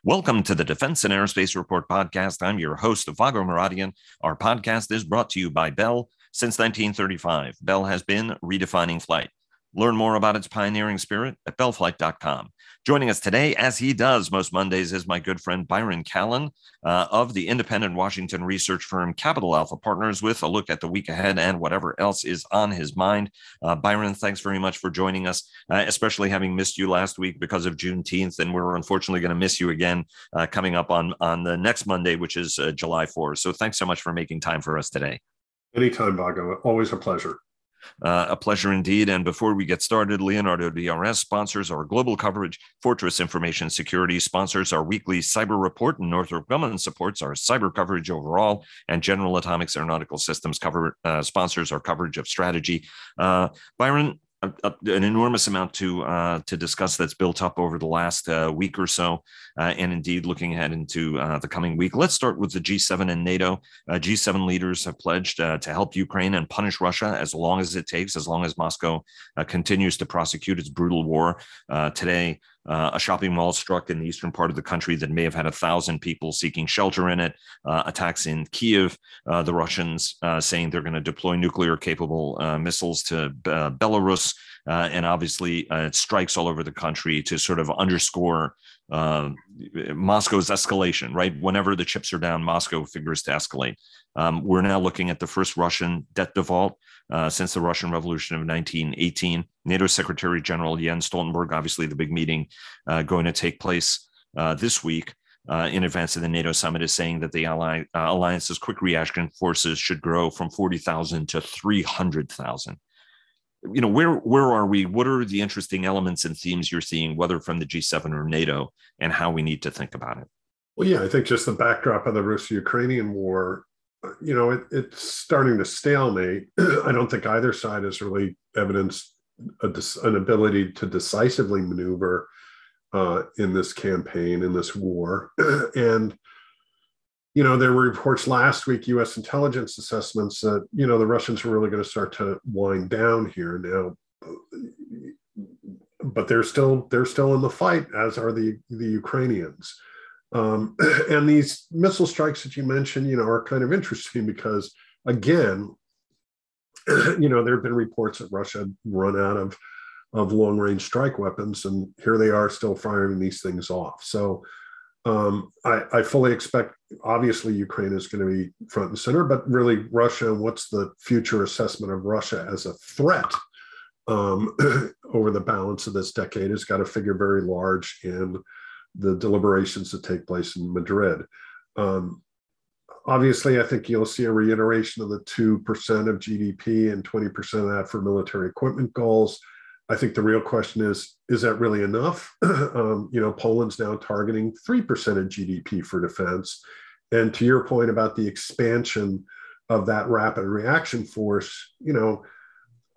Welcome to the Defense and Aerospace Report podcast. I'm your host, Vago Muradian. Our podcast is brought to you by Bell. Since 1935, Bell has been redefining flight. Learn more about its pioneering spirit at bellflight.com. Joining us today, as he does most Mondays, is my good friend Byron Callan uh, of the independent Washington research firm Capital Alpha Partners with a look at the week ahead and whatever else is on his mind. Uh, Byron, thanks very much for joining us, uh, especially having missed you last week because of Juneteenth. And we're unfortunately going to miss you again uh, coming up on, on the next Monday, which is uh, July 4th. So thanks so much for making time for us today. Anytime, Vago. Always a pleasure. Uh, a pleasure indeed. And before we get started, Leonardo DRS sponsors our global coverage. Fortress Information Security sponsors our weekly cyber report, and Northrop Grumman supports our cyber coverage overall. And General Atomics Aeronautical Systems cover uh, sponsors our coverage of strategy. Uh, Byron, a, a, an enormous amount to uh, to discuss that's built up over the last uh, week or so, uh, and indeed looking ahead into uh, the coming week. Let's start with the G7 and NATO. Uh, G7 leaders have pledged uh, to help Ukraine and punish Russia as long as it takes, as long as Moscow continues to prosecute its brutal war. today, uh, a shopping mall struck in the eastern part of the country that may have had a thousand people seeking shelter in it. Uh, attacks in Kiev, uh, the Russians uh, saying they're going to deploy nuclear capable uh, missiles to uh, Belarus, and obviously strikes all over the country to sort of underscore Moscow's escalation. Right, whenever the chips are down, Moscow figures to escalate. Um, we're now looking at the first Russian debt default uh, since the Russian Revolution of 1918. NATO Secretary General Jens Stoltenberg, obviously the big meeting uh, going to take place uh, this week. Uh, in advance of the NATO summit, is saying that the ally, alliance's quick reaction forces should grow from 40,000 to 300,000 you know where where are we what are the interesting elements and themes you're seeing whether from the g7 or nato and how we need to think about it well yeah i think just the backdrop of the russo-ukrainian war you know, it, it's starting to stalemate. I don't think either side has really evidenced a, an ability to decisively maneuver uh, in this campaign, in this war. and, you know, there were reports last week, US intelligence assessments that, you know, the Russians were really going to start to wind down here now. But they're still they're still in the fight, as are the the Ukrainians. Um, and these missile strikes that you mentioned, you know, are kind of interesting because, again, you know, there have been reports that Russia had run out of of long range strike weapons, and here they are still firing these things off. So um, I, I, fully expect, obviously, Ukraine is going to be front and center, but really, Russia. What's the future assessment of Russia as a threat um, over the balance of this decade? Has got to figure very large in the deliberations that take place in Madrid. Um, obviously, I think you'll see a reiteration of the 2% of GDP and 20% of that for military equipment goals. I think the real question is is that really enough? um, you know, Poland's now targeting 3% of GDP for defense. And to your point about the expansion of that rapid reaction force, you know,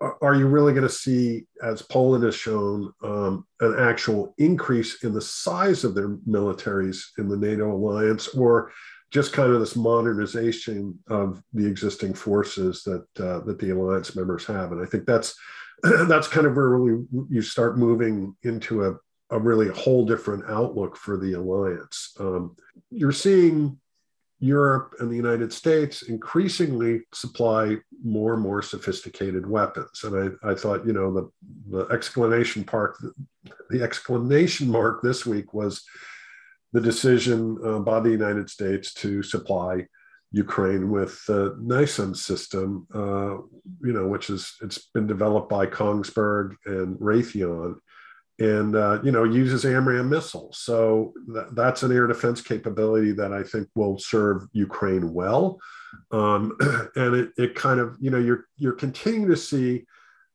are you really going to see, as Poland has shown, um, an actual increase in the size of their militaries in the NATO alliance, or just kind of this modernization of the existing forces that uh, that the alliance members have? And I think that's that's kind of where we, you start moving into a, a really whole different outlook for the alliance. Um, you're seeing Europe and the United States increasingly supply more and more sophisticated weapons. And I, I thought, you know, the, the exclamation mark, the exclamation mark this week was the decision uh, by the United States to supply Ukraine with the NASAMS system, uh, you know, which is it's been developed by Kongsberg and Raytheon and uh, you know uses AMRAAM missiles. So th- that's an air defense capability that I think will serve Ukraine well. Um, and it, it kind of you know you're you're continuing to see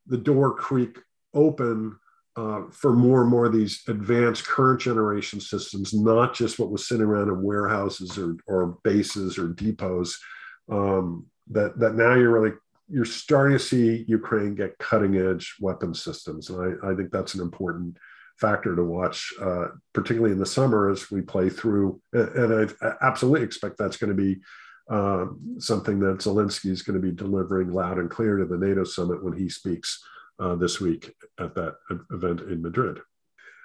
the door creak open uh, for more and more of these advanced current generation systems, not just what was sitting around in warehouses or, or bases or depots. Um, that that now you're really you're starting to see Ukraine get cutting edge weapon systems. And I, I think that's an important factor to watch, uh, particularly in the summer as we play through. And I absolutely expect that's going to be uh, something that Zelensky is going to be delivering loud and clear to the NATO summit when he speaks uh, this week at that event in Madrid.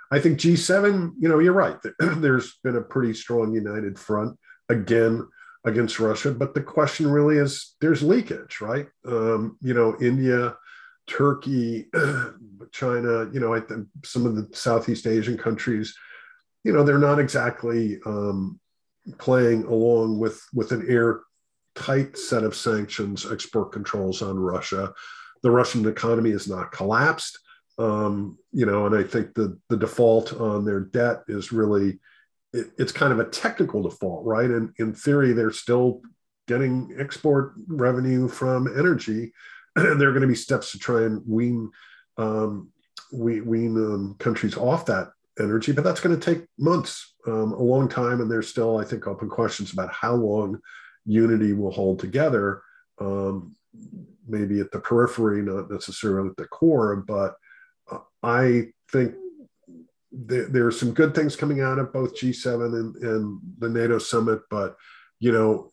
I think G7, you know, you're right. There's been a pretty strong united front again against Russia, but the question really is there's leakage, right? Um, you know, India, Turkey, China, you know, some of the Southeast Asian countries, you know, they're not exactly um, playing along with with an airtight set of sanctions, export controls on Russia. The Russian economy is not collapsed um, you know, and I think the the default on their debt is really it, it's kind of a technical default, right? And in theory, they're still getting export revenue from energy, and there are going to be steps to try and wean um, we, wean um, countries off that energy, but that's going to take months, um, a long time, and there's still, I think, open questions about how long unity will hold together. Um, maybe at the periphery, not necessarily at the core, but I think there, there, are some good things coming out of both G7 and, and the NATO summit, but you know,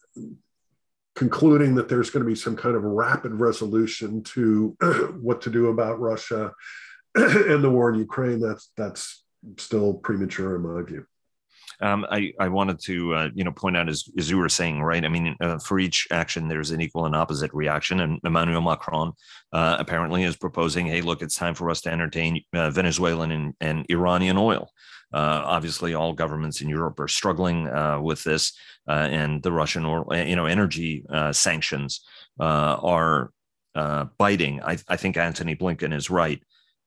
concluding that there's going to be some kind of rapid resolution to what to do about Russia and the war in Ukraine, that's that's still premature in my view. Um, I, I wanted to uh, you know point out as, as you were saying right I mean uh, for each action there's an equal and opposite reaction and Emmanuel Macron uh, apparently is proposing hey look it's time for us to entertain uh, Venezuelan and, and Iranian oil. Uh, obviously all governments in Europe are struggling uh, with this and the Russian or you know energy sanctions are biting. I, I think Antony Blinken is right.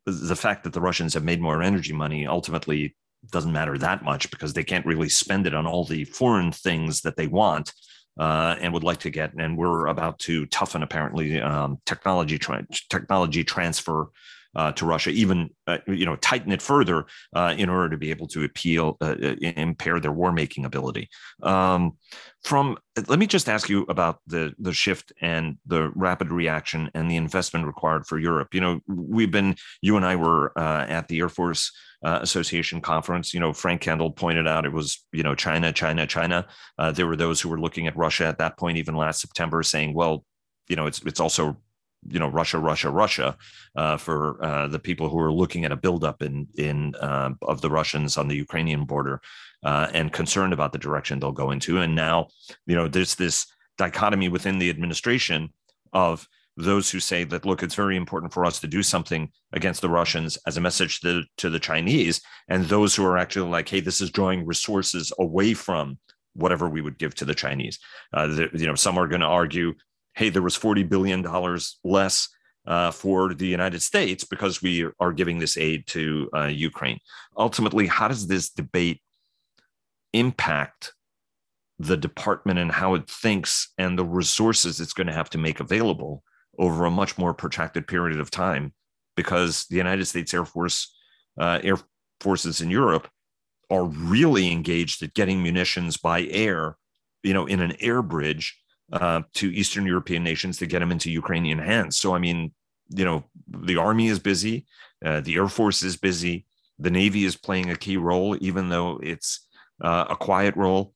The fact that the Russians have made more energy money ultimately doesn't matter that much because they can't really spend it on all the foreign things that they want uh, and would like to get. And we're about to toughen apparently um, technology tra- technology transfer uh, to Russia, even uh, you know tighten it further uh, in order to be able to appeal uh, impair their war making ability. Um, from let me just ask you about the the shift and the rapid reaction and the investment required for Europe. You know, we've been you and I were at the Air Force uh, Association conference. You know, Frank Kendall pointed out it was, you know, China, China, China. Uh, there were those who were looking at Russia at that point, even last September, saying, well, you know, it's it's also you know Russia, Russia, Russia uh, for uh, the people who are looking at a buildup in in uh, of the Russians on the Ukrainian border uh, and concerned about the direction they'll go into. And now, you know, there's this dichotomy within the administration of those who say that look it's very important for us to do something against the russians as a message to, to the chinese and those who are actually like hey this is drawing resources away from whatever we would give to the chinese uh, the, you know some are going to argue hey there was 40 billion dollars less uh, for the United States because we are giving this aid to uh, Ukraine. Ultimately, how does this debate impact the department and how it thinks and the resources it's going to have to make available over a much more protracted period of time because the United States Air Force, uh, air forces in Europe are really engaged at getting munitions by air, you know, in an air bridge uh, to Eastern European nations to get them into Ukrainian hands. So, I mean, you know, the army is busy, uh, the Air Force is busy, the Navy is playing a key role, even though it's uh, a quiet role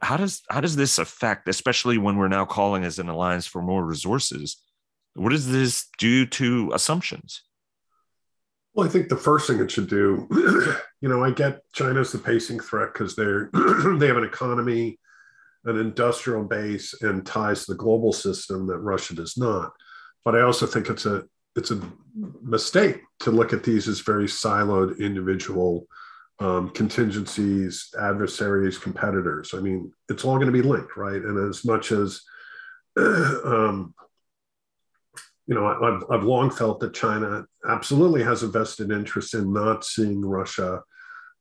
how does how does this affect especially when we're now calling as an alliance for more resources what does this do to assumptions? Well, I think the first thing it should do, you know, I get China's the pacing threat because they're they have an economy, an industrial base, and ties to the global system that Russia does not. But I also think it's a it's a mistake to look at these as very siloed individual um, contingencies, adversaries, competitors. I mean, it's all going to be linked, right? And as much as um, you know, I've, I've long felt that China absolutely has a vested interest in not seeing Russia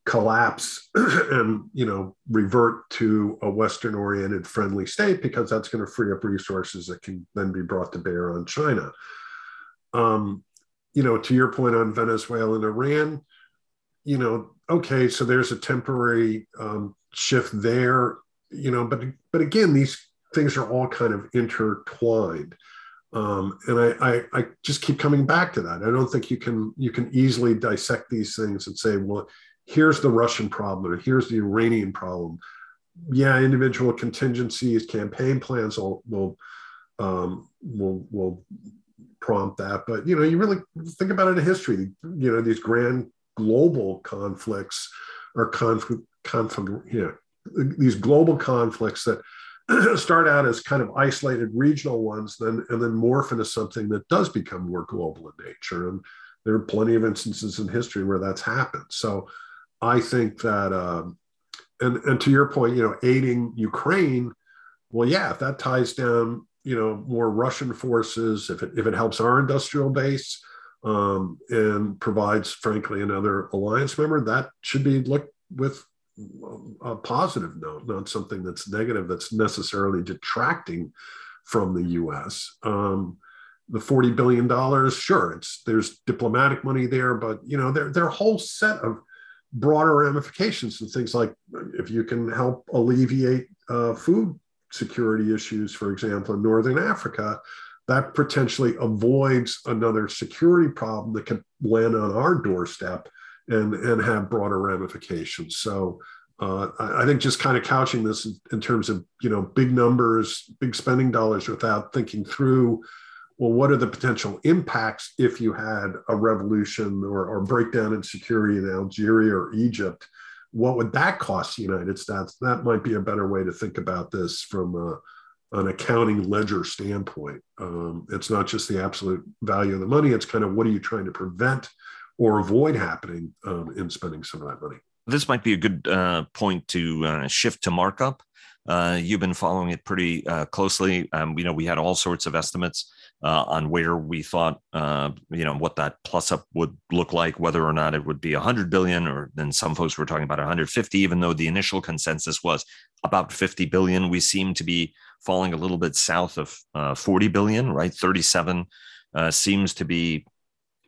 collapse and you know revert to a western oriented friendly state because that's going to free up resources that can then be brought to bear on china um, you know to your point on venezuela and iran you know okay so there's a temporary um, shift there you know but but again these things are all kind of intertwined um, and I, I, I just keep coming back to that. I don't think you can you can easily dissect these things and say, well, here's the Russian problem or here's the Iranian problem. Yeah, individual contingencies, campaign plans will will um, will will prompt that. But you know, you really think about it in history. You know, these grand global conflicts or conflict, conflict you know, these global conflicts that start out as kind of isolated regional ones, then and then morph into something that does become more global in nature. And there are plenty of instances in history where that's happened. So I think that, um, and and to your point, you know, aiding Ukraine, well, yeah, if that ties down, you know, more Russian forces, if it if it helps our industrial base. Um, and provides, frankly, another alliance member, that should be looked with a positive note, not something that's negative, that's necessarily detracting from the U.S. Um, the forty billion dollars, sure, it's there's diplomatic money there, but you know there there whole set of broader ramifications and things like if you can help alleviate uh, food security issues, for example, in Northern Africa, that potentially avoids another security problem that could land on our doorstep and and have broader ramifications. So uh, I, I, think just kind of couching this in, in, terms of you know big numbers, big spending dollars, without thinking through, well, what are the potential impacts if you had a revolution or, or breakdown in security in Algeria or Egypt? What would that cost the United States? That might be a better way to think about this from a, an accounting ledger standpoint. Um, it's not just the absolute value of the money; it's kind of what are you trying to prevent or avoid happening um, in spending some of that money. This might be a good uh, point to uh, shift to markup. Uh, you've been following it pretty uh, closely. Um, you know, we had all sorts of estimates uh, on where we thought, uh, you know, what that plus up would look like, whether or not it would be 100 billion, or then some folks were talking about 150, even though the initial consensus was about 50 billion. We seem to be falling a little bit south of 40 billion, right? 37 seems to be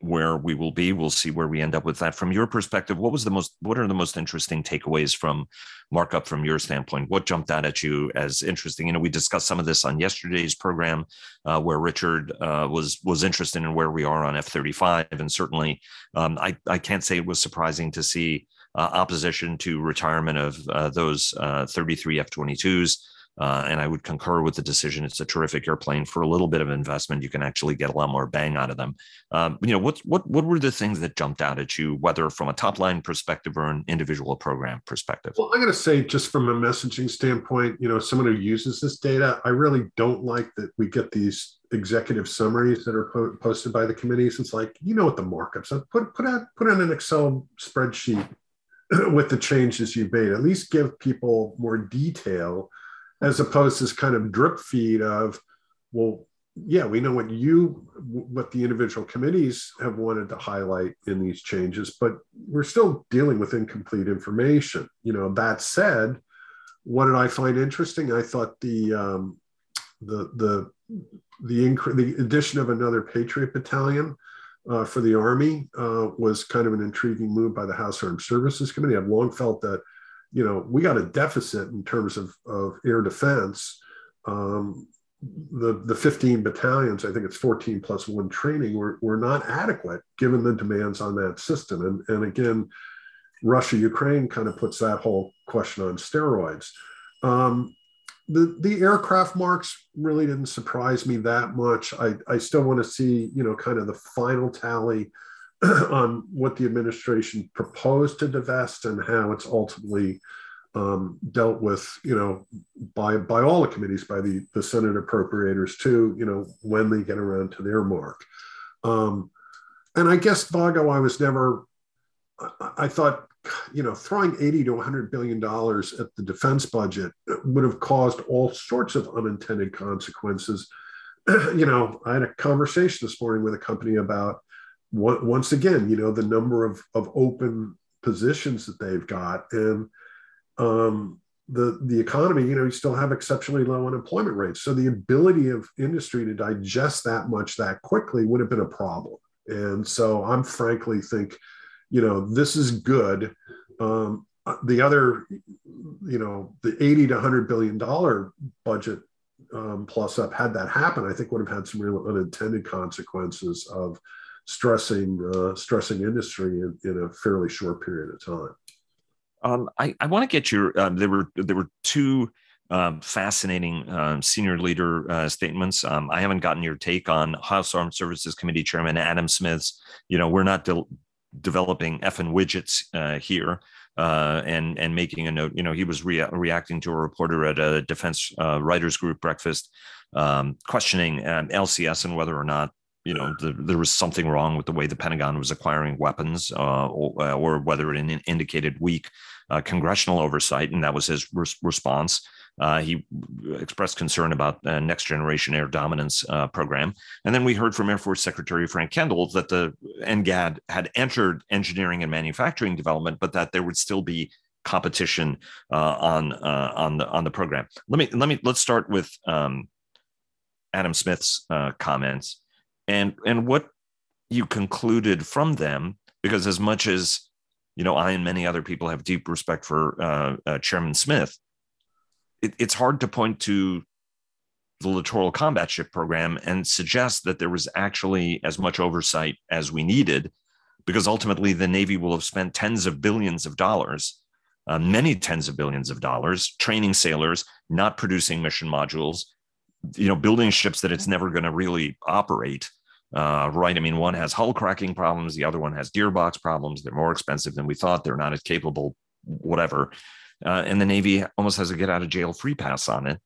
where we will be. We'll see where we end up with that. From your perspective, what was the most what are the most interesting takeaways from markup from your standpoint? What jumped out at you as interesting? You know, we discussed some of this on yesterday's program, uh, where Richard uh, was was interested in where we are on F thirty five, and certainly, um, I I can't say it was surprising to see uh, opposition to retirement of uh, those uh, thirty three F twenty twos. Uh, and I would concur with the decision. It's a terrific airplane for a little bit of investment. You can actually get a lot more bang out of them. Um, you know, what what what were the things that jumped out at you, whether from a top line perspective or an individual program perspective? Well, I'm going to say, just from a messaging standpoint, you know, someone who uses this data, I really don't like that we get these executive summaries that are po- posted by the committees. It's like you know what the markups are. Put put out put on an Excel spreadsheet with the changes you've made. At least give people more detail as opposed to this kind of drip feed of, well, yeah, we know what you, what the individual committees have wanted to highlight in these changes, but we're still dealing with incomplete information. You know, that said, what did I find interesting? I thought the um, the the the, inc- the addition of another Patriot battalion uh, for the Army uh, was kind of an intriguing move by the House Armed Services Committee. I've long felt that you know, we got a deficit in terms of, of air defense. Um, the, the 15 battalions, I think it's 14 plus one training, were, were not adequate given the demands on that system. And, and again, Russia Ukraine kind of puts that whole question on steroids. Um, the, the aircraft marks really didn't surprise me that much. I, I still want to see, you know, kind of the final tally on what the administration proposed to divest and how it's ultimately um, dealt with, you know, by by all the committees, by the the Senate appropriators too, you know, when they get around to their mark. Um, and I guess Vago, I was never. I, I thought, you know, throwing eighty to one hundred billion dollars at the defense budget would have caused all sorts of unintended consequences. you know, I had a conversation this morning with a company about once again, you know, the number of, of open positions that they've got and um, the, the economy, you know, you still have exceptionally low unemployment rates. So the ability of industry to digest that much that quickly would have been a problem. And so I'm frankly think, you know, this is good. Um, the other, you know, the 80 to 100 billion dollar budget um, plus up had that happen, I think would have had some real unintended consequences of stressing uh, stressing industry in, in, a fairly short period of time. Um, I, I want to get your um, there were there were two um, fascinating um, senior leader uh, statements. Um, I haven't gotten your take on House Armed Services Committee Chairman Adam Smith's. You know, we're not del- developing effing widgets uh, here uh, and and making a note. You know, he was rea- reacting to a reporter at a defense uh, writers group breakfast, um, questioning um, LCS and whether or not you know the, there was something wrong with the way the Pentagon was acquiring weapons, uh, or, uh, or, whether it indicated weak uh, congressional oversight, and that was his response. Uh, he expressed concern about uh, next generation air dominance uh, program. And then we heard from Air Force Secretary Frank Kendall that the NGAD had entered engineering and manufacturing development, but that there would still be competition on on the on the program. Let me let me let's start with um, Adam Smith's comments and and what you concluded from them, because as much as you know, I and many other people have deep respect for Chairman Smith it, it's hard to point to the littoral combat ship program and suggest that there was actually as much oversight as we needed, because ultimately the Navy will have spent tens of billions of dollars, uh, many tens of billions of dollars, training sailors, not producing mission modules, you know, building ships that it's never going to really operate. Uh, right. I mean, one has hull cracking problems, the other one has gearbox problems. They're more expensive than we thought. They're not as capable, whatever uh, and the Navy almost has a get out of jail free pass on it.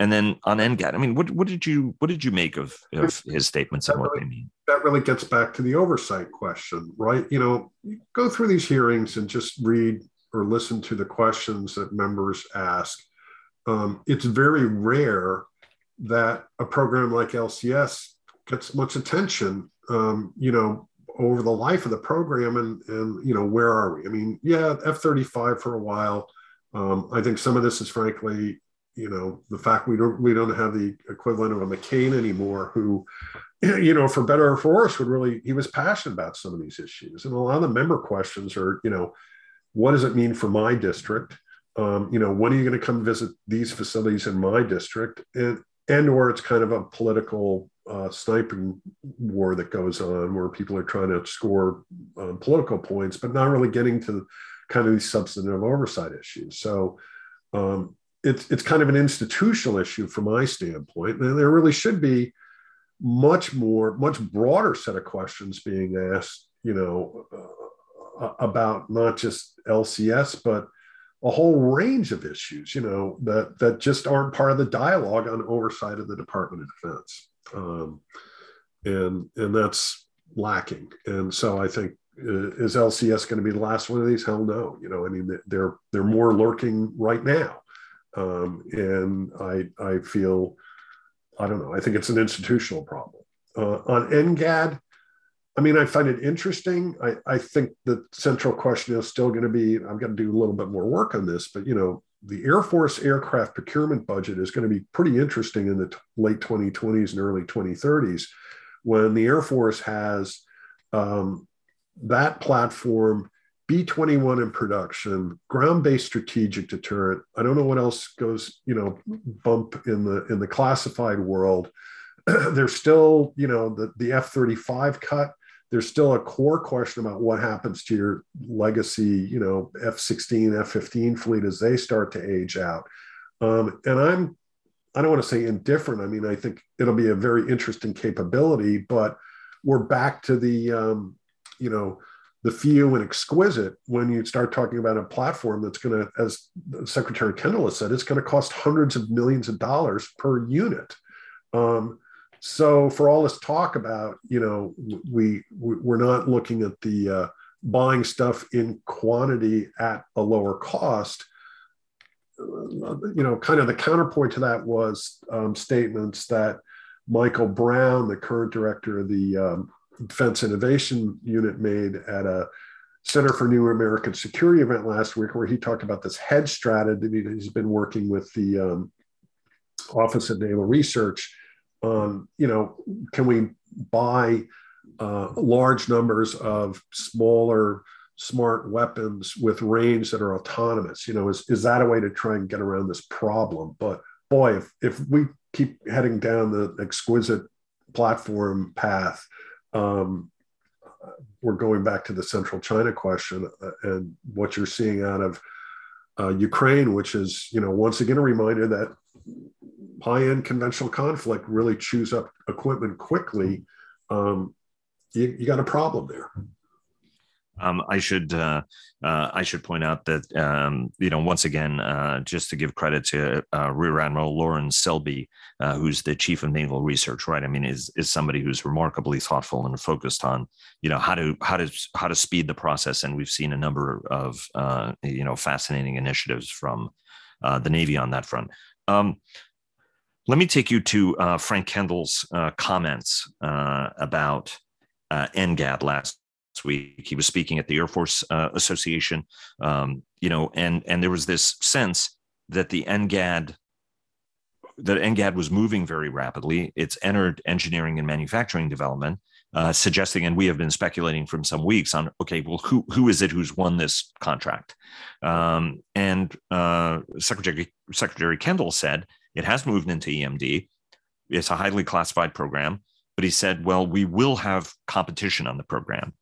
And then on NGAD, I mean, what what did you what did you make of, of his statements and what really, they mean? That really gets back to the oversight question, right? You know, you go through these hearings and just read or listen to the questions that members ask. Um, it's very rare that a program like LCS gets much attention. Um, you know, over the life of the program and and you know where are we? I mean, yeah, F thirty five for a while um, I think some of this is frankly, you know, the fact we don't we don't have the equivalent of a McCain anymore, who, you know, for better or for worse, would really he was passionate about some of these issues, and a lot of the member questions are, you know, what does it mean for my district? Um, you know, when are you going to come visit these facilities in my district? And and or it's kind of a political uh, sniping war that goes on where people are trying to score um, political points, but not really getting to kind of these substantive oversight issues. So um, it's it's kind of an institutional issue from my standpoint, and there really should be much more, much broader set of questions being asked. You know, uh, about not just LCS, but a whole range of issues. You know that that just aren't part of the dialogue on oversight of the Department of Defense, um, and and that's lacking. And so I think uh, is LCS going to be the last one of these? Hell no. You know, I mean, they're they're more lurking right now, um, and I I feel I don't know. I think it's an institutional problem. Uh, on NGAD, I mean, I find it interesting. I, I think the central question is still going to be I'm going to do a little bit more work on this, but you know, the Air Force aircraft procurement budget is going to be pretty interesting in the t- late 2020s and early 2030s when the Air Force has um, that platform, B21 in production, ground-based strategic deterrent. I don't know what else goes, you know, bump in the in the classified world. There's still, you know, the, the F-35 cut. There's still a core question about what happens to your legacy, you know, F-16, F-15 fleet as they start to age out. Um, and I'm, I don't want to say indifferent. I mean, I think it'll be a very interesting capability, but we're back to the um, you know the few and exquisite when you start talking about a platform that's going to as secretary kendall has said it's going to cost hundreds of millions of dollars per unit um, so for all this talk about you know we we're not looking at the uh, buying stuff in quantity at a lower cost you know kind of the counterpoint to that was um, statements that michael brown the current director of the um, Defense Innovation Unit made at a Center for New American Security event last week, where he talked about this hedge strategy that he's been working with the um, Office of Naval Research on. You know, can we buy uh, large numbers of smaller smart weapons with range that are autonomous? You know, is is that a way to try and get around this problem? But boy, if if we keep heading down the exquisite platform path um, we're going back to the central China question uh, and what you're seeing out of uh, Ukraine, which is, you know, once again a reminder that high-end conventional conflict really chews up equipment quickly. Um, you, you got a problem there. Um, I should uh, uh, I should point out that um, you know once again uh, just to give credit to uh, Rear Admiral Lorin Selby, uh, who's the chief of naval research, right? I mean, is is somebody who's remarkably thoughtful and focused on you know how to how to how to speed the process, and we've seen a number of uh, you know fascinating initiatives from the Navy on that front. Um, let me take you to Frank Kendall's comments about NGAD last week. He was speaking at the Air Force uh, Association, um, you know, and and there was this sense that the NGAD that NGAD was moving very rapidly. It's entered engineering and manufacturing development, uh, suggesting, and we have been speculating from some weeks on, okay, well, who who is it who's won this contract? Um, and uh, Secretary Secretary Kendall said it has moved into EMD. It's a highly classified program but he said, well, we will have competition on the program,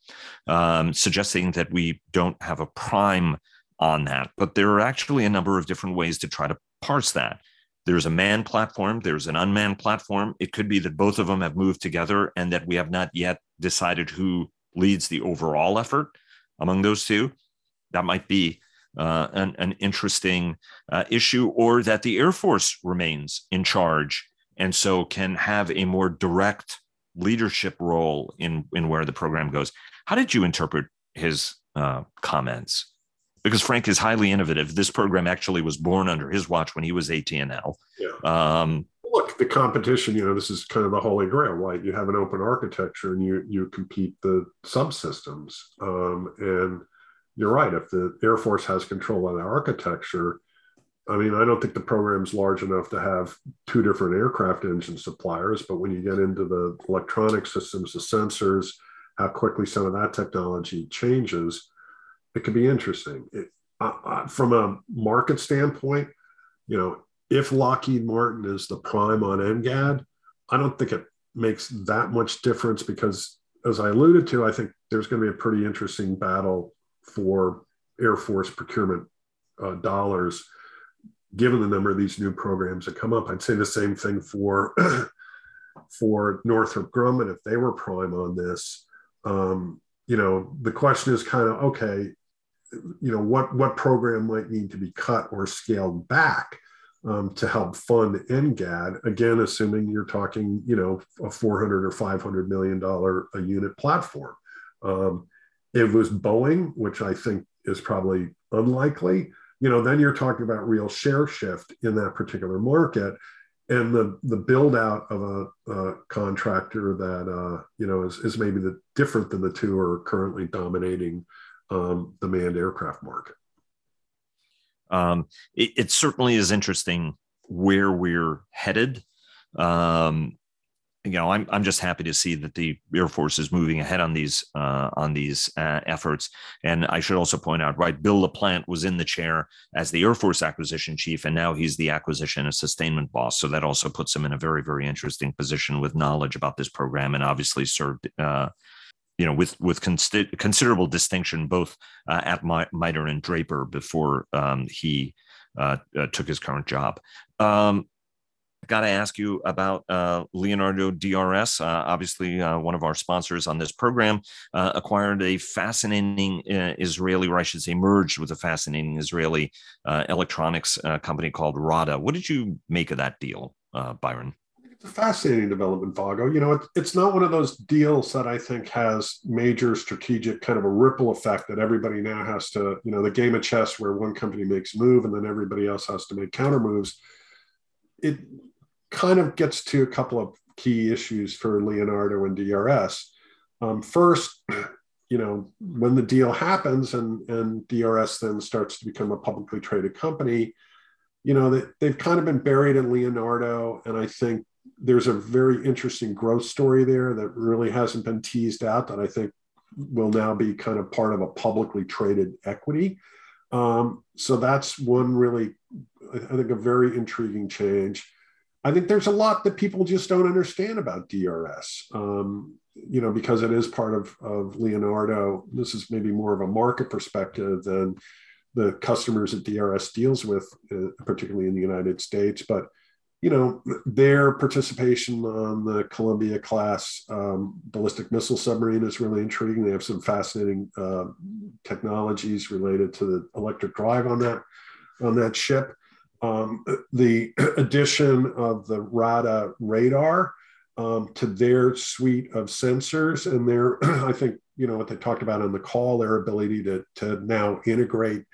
um, suggesting that we don't have a prime on that. But there are actually a number of different ways to try to parse that. There's a manned platform, there's an unmanned platform. It could be that both of them have moved together and that we have not yet decided who leads the overall effort among those two. That might be uh, an, an, interesting uh, issue, or that the Air Force remains in charge and so can have a more direct leadership role in in where the program goes. How did you interpret his uh, comments? Because Frank is highly innovative. This program actually was born under his watch when he was AT&L. Yeah. Um, Look, the competition. You know, this is kind of the holy grail, right? You have an open architecture, and you you compete the subsystems. Um, and you're right. If the Air Force has control of the architecture, I mean, I don't think the program's large enough to have two different aircraft engine suppliers, but when you get into the electronic systems, the sensors, how quickly some of that technology changes, it could be interesting. It, from a market standpoint, you know, if Lockheed Martin is the prime on NGAD, I don't think it makes that much difference because, as I alluded to, I think there's going to be a pretty interesting battle for Air Force procurement uh, dollars given the number of these new programs that come up. I'd say the same thing for for Northrop Grumman if they were prime on this. Um, you know, the question is kind of okay. You know, what what program might need to be cut or scaled back um, to help fund NGAD? Again, assuming you're talking, you know, a 400 or 500 million dollar a unit platform. Um, it was Boeing, which I think is probably unlikely you know, then you're talking about real share shift in that particular market and the the build out of a, a contractor that uh, you know is, is maybe the different than the two are currently dominating um, the manned aircraft market. Um, it, it, certainly is interesting where we're headed. Um, you know, I'm I'm just happy to see that the Air Force is moving ahead on these uh, on these uh, efforts. And I should also point out, right, Bill LaPlante was in the chair as the Air Force acquisition chief, and now he's the acquisition and sustainment boss. So that also puts him in a very very interesting position with knowledge about this program, and obviously served. Uh, you know, with with considerable distinction, both uh, at MITRE and Draper before um, he uh, uh, took his current job. Um, got to ask you about uh, Leonardo DRS. Uh, obviously, uh, one of our sponsors on this program uh, acquired a fascinating uh, Israeli, or I should say, merged with a fascinating Israeli uh, electronics company called RADA. What did you make of that deal, Byron? It's a fascinating development, Vago. You know, it, it's not one of those deals that I think has major strategic kind of a ripple effect that everybody now has to, you know, the game of chess where one company makes move and then everybody else has to make counter moves. It kind of gets to a couple of key issues for Leonardo and DRS. Um, first, you know, when the deal happens and, and DRS then starts to become a publicly traded company, you know, they, they've kind of been buried in Leonardo. And I think there's a very interesting growth story there that really hasn't been teased out that I think will now be kind of part of a publicly traded equity. Um, so that's one really, I think, a very intriguing change. I think there's a lot that people just don't understand about DRS. Um, you know, because it is part of, of Leonardo. This is maybe more of a market perspective than the customers that DRS deals with, uh, particularly in the United States. But you know, their participation on the Columbia class um, ballistic missile submarine is really intriguing. They have some fascinating uh, technologies related to the electric drive on that on that ship. Um, the addition of the RADA radar um, to their suite of sensors and their, I think, you know, what they talked about on the call, their ability to, to now integrate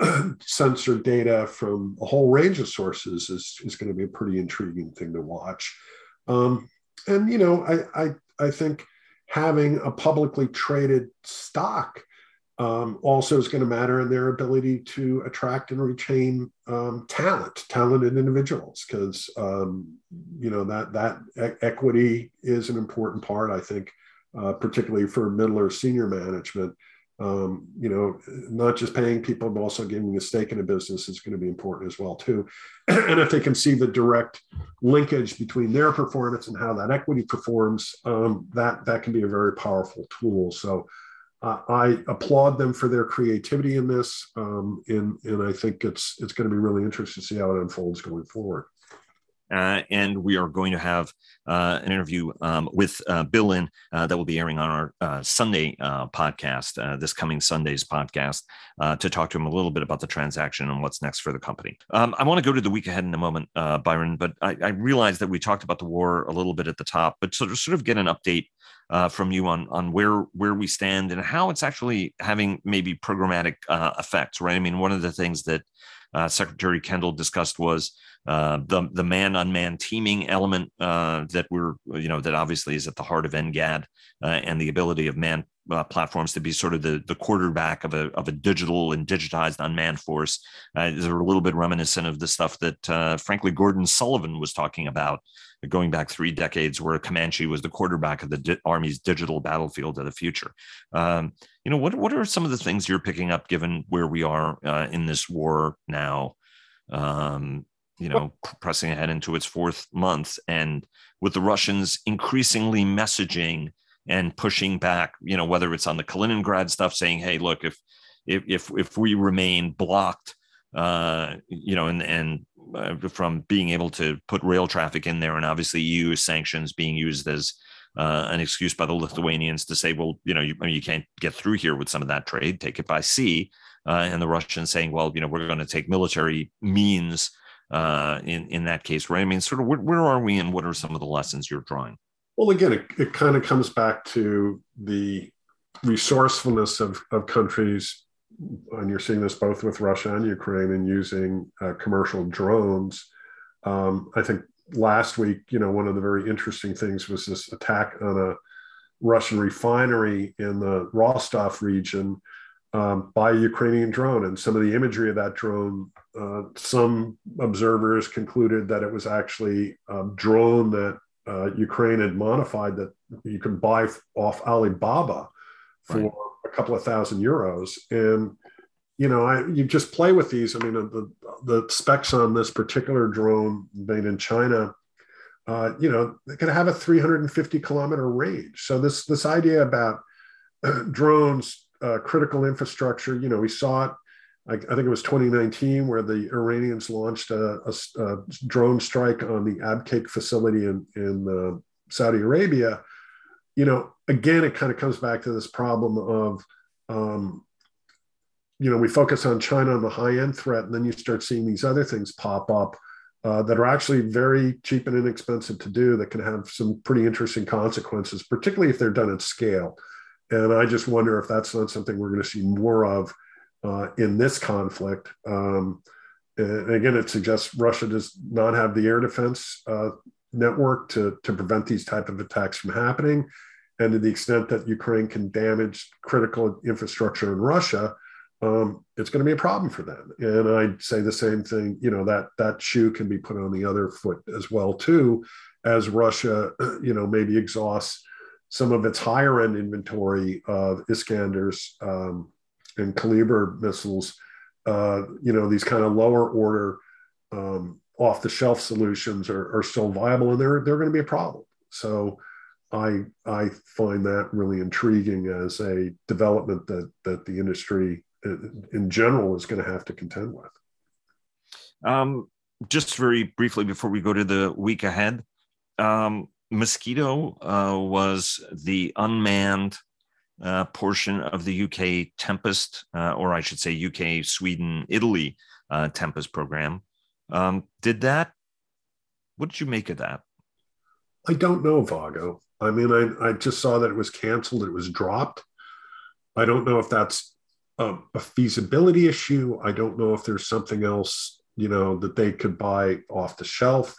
sensor data from a whole range of sources is, is going to be a pretty intriguing thing to watch. Um, and, you know, I, I, I think having a publicly traded stock um, also is going to matter in their ability to attract and retain um, talent, talented individuals, because um, you know that that e- equity is an important part. I think, uh, particularly for middle or senior management, um, you know, not just paying people, but also giving a stake in a business is going to be important as well too. and if they can see the direct linkage between their performance and how that equity performs, um, that that can be a very powerful tool. So uh, I applaud them for their creativity in this, um, and and I think it's it's going to be really interesting to see how it unfolds going forward. Uh, and we are going to have uh, an interview um, with uh, Bill Lynn uh, that will be airing on our uh, Sunday uh, podcast, this coming Sunday's podcast, to talk to him a little bit about the transaction and what's next for the company. Um, I want to go to the week ahead in a moment, Byron, but I, I realize that we talked about the war a little bit at the top, but of, sort of get an update uh, from you on on where where we stand and how it's actually having maybe programmatic uh, effects, right? I mean, one of the things that uh, Secretary Kendall discussed was uh, the the man unmanned teaming element uh, that we're you know that obviously is at the heart of NGAD uh, and the ability of man uh, platforms to be sort of the the quarterback of a of a digital and digitized unmanned force uh, is a little bit reminiscent of the stuff that uh, frankly Gordon Sullivan was talking about going back three decades, where Comanche was the quarterback of the di- Army's digital battlefield of the future. Um, you know, what what are some of the things you're picking up given where we are in this war now? Um, you know, pressing ahead into its fourth month, and with the Russians increasingly messaging and pushing back, you know, whether it's on the Kaliningrad stuff, saying, "Hey, look, if if if if we remain blocked, uh, you know, and and uh, from being able to put rail traffic in there, and obviously EU sanctions being used as uh, an excuse by the Lithuanians to say, well, you know, you, you can't get through here with some of that trade, take it by sea. Uh, and the Russians saying, well, you know, we're going to take military means uh, in in that case, right? I mean, sort of where, where are we, and what are some of the lessons you're drawing? Well, again, it, it kind of comes back to the resourcefulness of, of countries, and you're seeing this both with Russia and Ukraine and using uh, commercial drones. Um, I think last week, you know, one of the very interesting things was this attack on a Russian refinery in the Rostov region um, by a Ukrainian drone. And some of the imagery of that drone, uh, some observers concluded that it was actually a drone that uh, Ukraine had modified that you can buy off Alibaba for right. a couple of thousand euros. And you know, I, you just play with these. I mean, the the specs on this particular drone made in China, uh, you know, they could have a 350 kilometer range. So this this idea about drones uh, critical infrastructure. You know, we saw it. I, I, think it was 2019 where the Iranians launched a, a, a drone strike on the Abqaiq facility in in uh, Saudi Arabia. You know, again, it kind of comes back to this problem of, um, you know, we focus on China on the high end threat, and then you start seeing these other things pop up. Uh, that are actually very cheap and inexpensive to do that can have some pretty interesting consequences, particularly if they're done at scale. And I just wonder if that's not something we're going to see more of uh, in this conflict. Um, and again, it suggests Russia does not have the air defense uh, network to, to prevent these type of attacks from happening. And to the extent that Ukraine can damage critical infrastructure in Russia, um, it's going to be a problem for them. And I'd say the same thing. You know that that shoe can be put on the other foot as well too, as Russia, you know, maybe exhausts some of its higher end inventory of Iskanders um, and Kalibr missiles, uh, you know, these kind of lower order um, off the shelf solutions are, are, still viable and they're, they're going to be a problem. So I, I find that really intriguing as a development that, that the industry uh, in general is going to have to contend with. Um, just very briefly before we go to the week ahead, um, Mosquito uh, was the unmanned uh, portion of the UK Tempest, uh, or I should say UK, Sweden, Italy uh, Tempest program. Um, did that? What did you make of that? I don't know, Vago. I mean, I, I just saw that it was canceled, it was dropped. I don't know if that's a, a feasibility issue. I don't know if there's something else, you know, that they could buy off the shelf.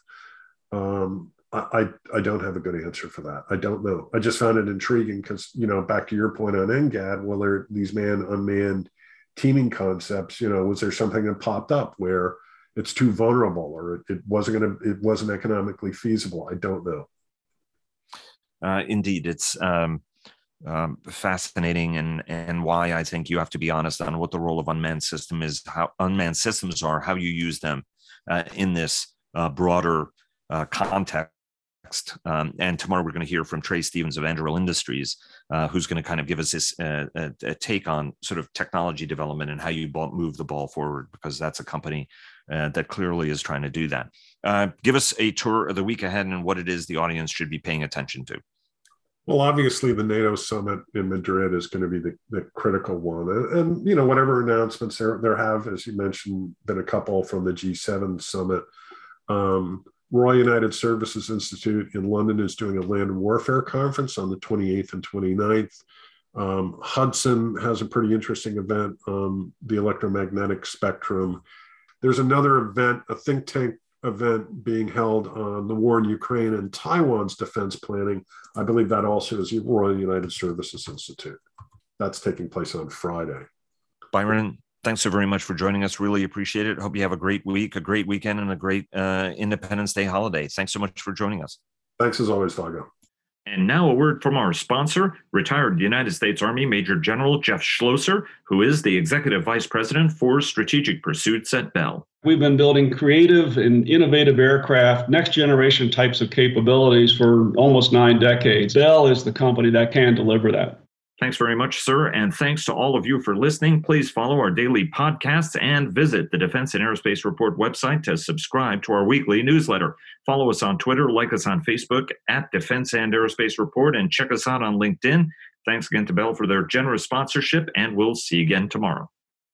Um, I, I don't have a good answer for that. I don't know. I just found it intriguing because, you know, back to your point on NGAD, well, there these man unmanned teaming concepts, you know, was there something that popped up where it's too vulnerable or it, it wasn't going to, it wasn't economically feasible? I don't know. Uh, indeed, it's um, um, fascinating and and why I think you have to be honest on what the role of unmanned system is, how unmanned systems are, how you use them uh, in this uh, broader uh, context um, and tomorrow we're going to hear from Trae Stephens of Anduril Industries, uh, who's going to kind of give us this uh, a, a, take on sort of technology development and how you move the ball forward, because that's a company uh, that clearly is trying to do that. Uh, give us a tour of the week ahead and what it is the audience should be paying attention to. Well, obviously, the NATO summit in Madrid is going to be the, the critical one, and, and, you know whatever announcements there there have, as you mentioned, been a couple from the G7 summit. Um, Royal United Services Institute in London is doing a land warfare conference on the 28th and 29th. Um, Hudson has a pretty interesting event on the electromagnetic spectrum. There's another event, a think tank event being held on the war in Ukraine and Taiwan's defense planning. I believe that also is Royal United Services Institute. That's taking place on Friday. Byron, thanks so very much for joining us. Really appreciate it. Hope you have a great week, a great weekend, and a great uh, Independence Day holiday. Thanks so much for joining us. Thanks as always, Vago. And now a word from our sponsor, retired United States Army Major General Jeff Schloesser, who is the Executive Vice President for Strategic Pursuits at Bell. We've been building creative and innovative aircraft, next generation types of capabilities for almost nine decades. Bell is the company that can deliver that. Thanks very much, sir. And thanks to all of you for listening. Please follow our daily podcasts and visit the Defense and Aerospace Report website to subscribe to our weekly newsletter. Follow us on Twitter, like us on Facebook at Defense and Aerospace Report, and check us out on LinkedIn. Thanks again to Bell for their generous sponsorship, and we'll see you again tomorrow.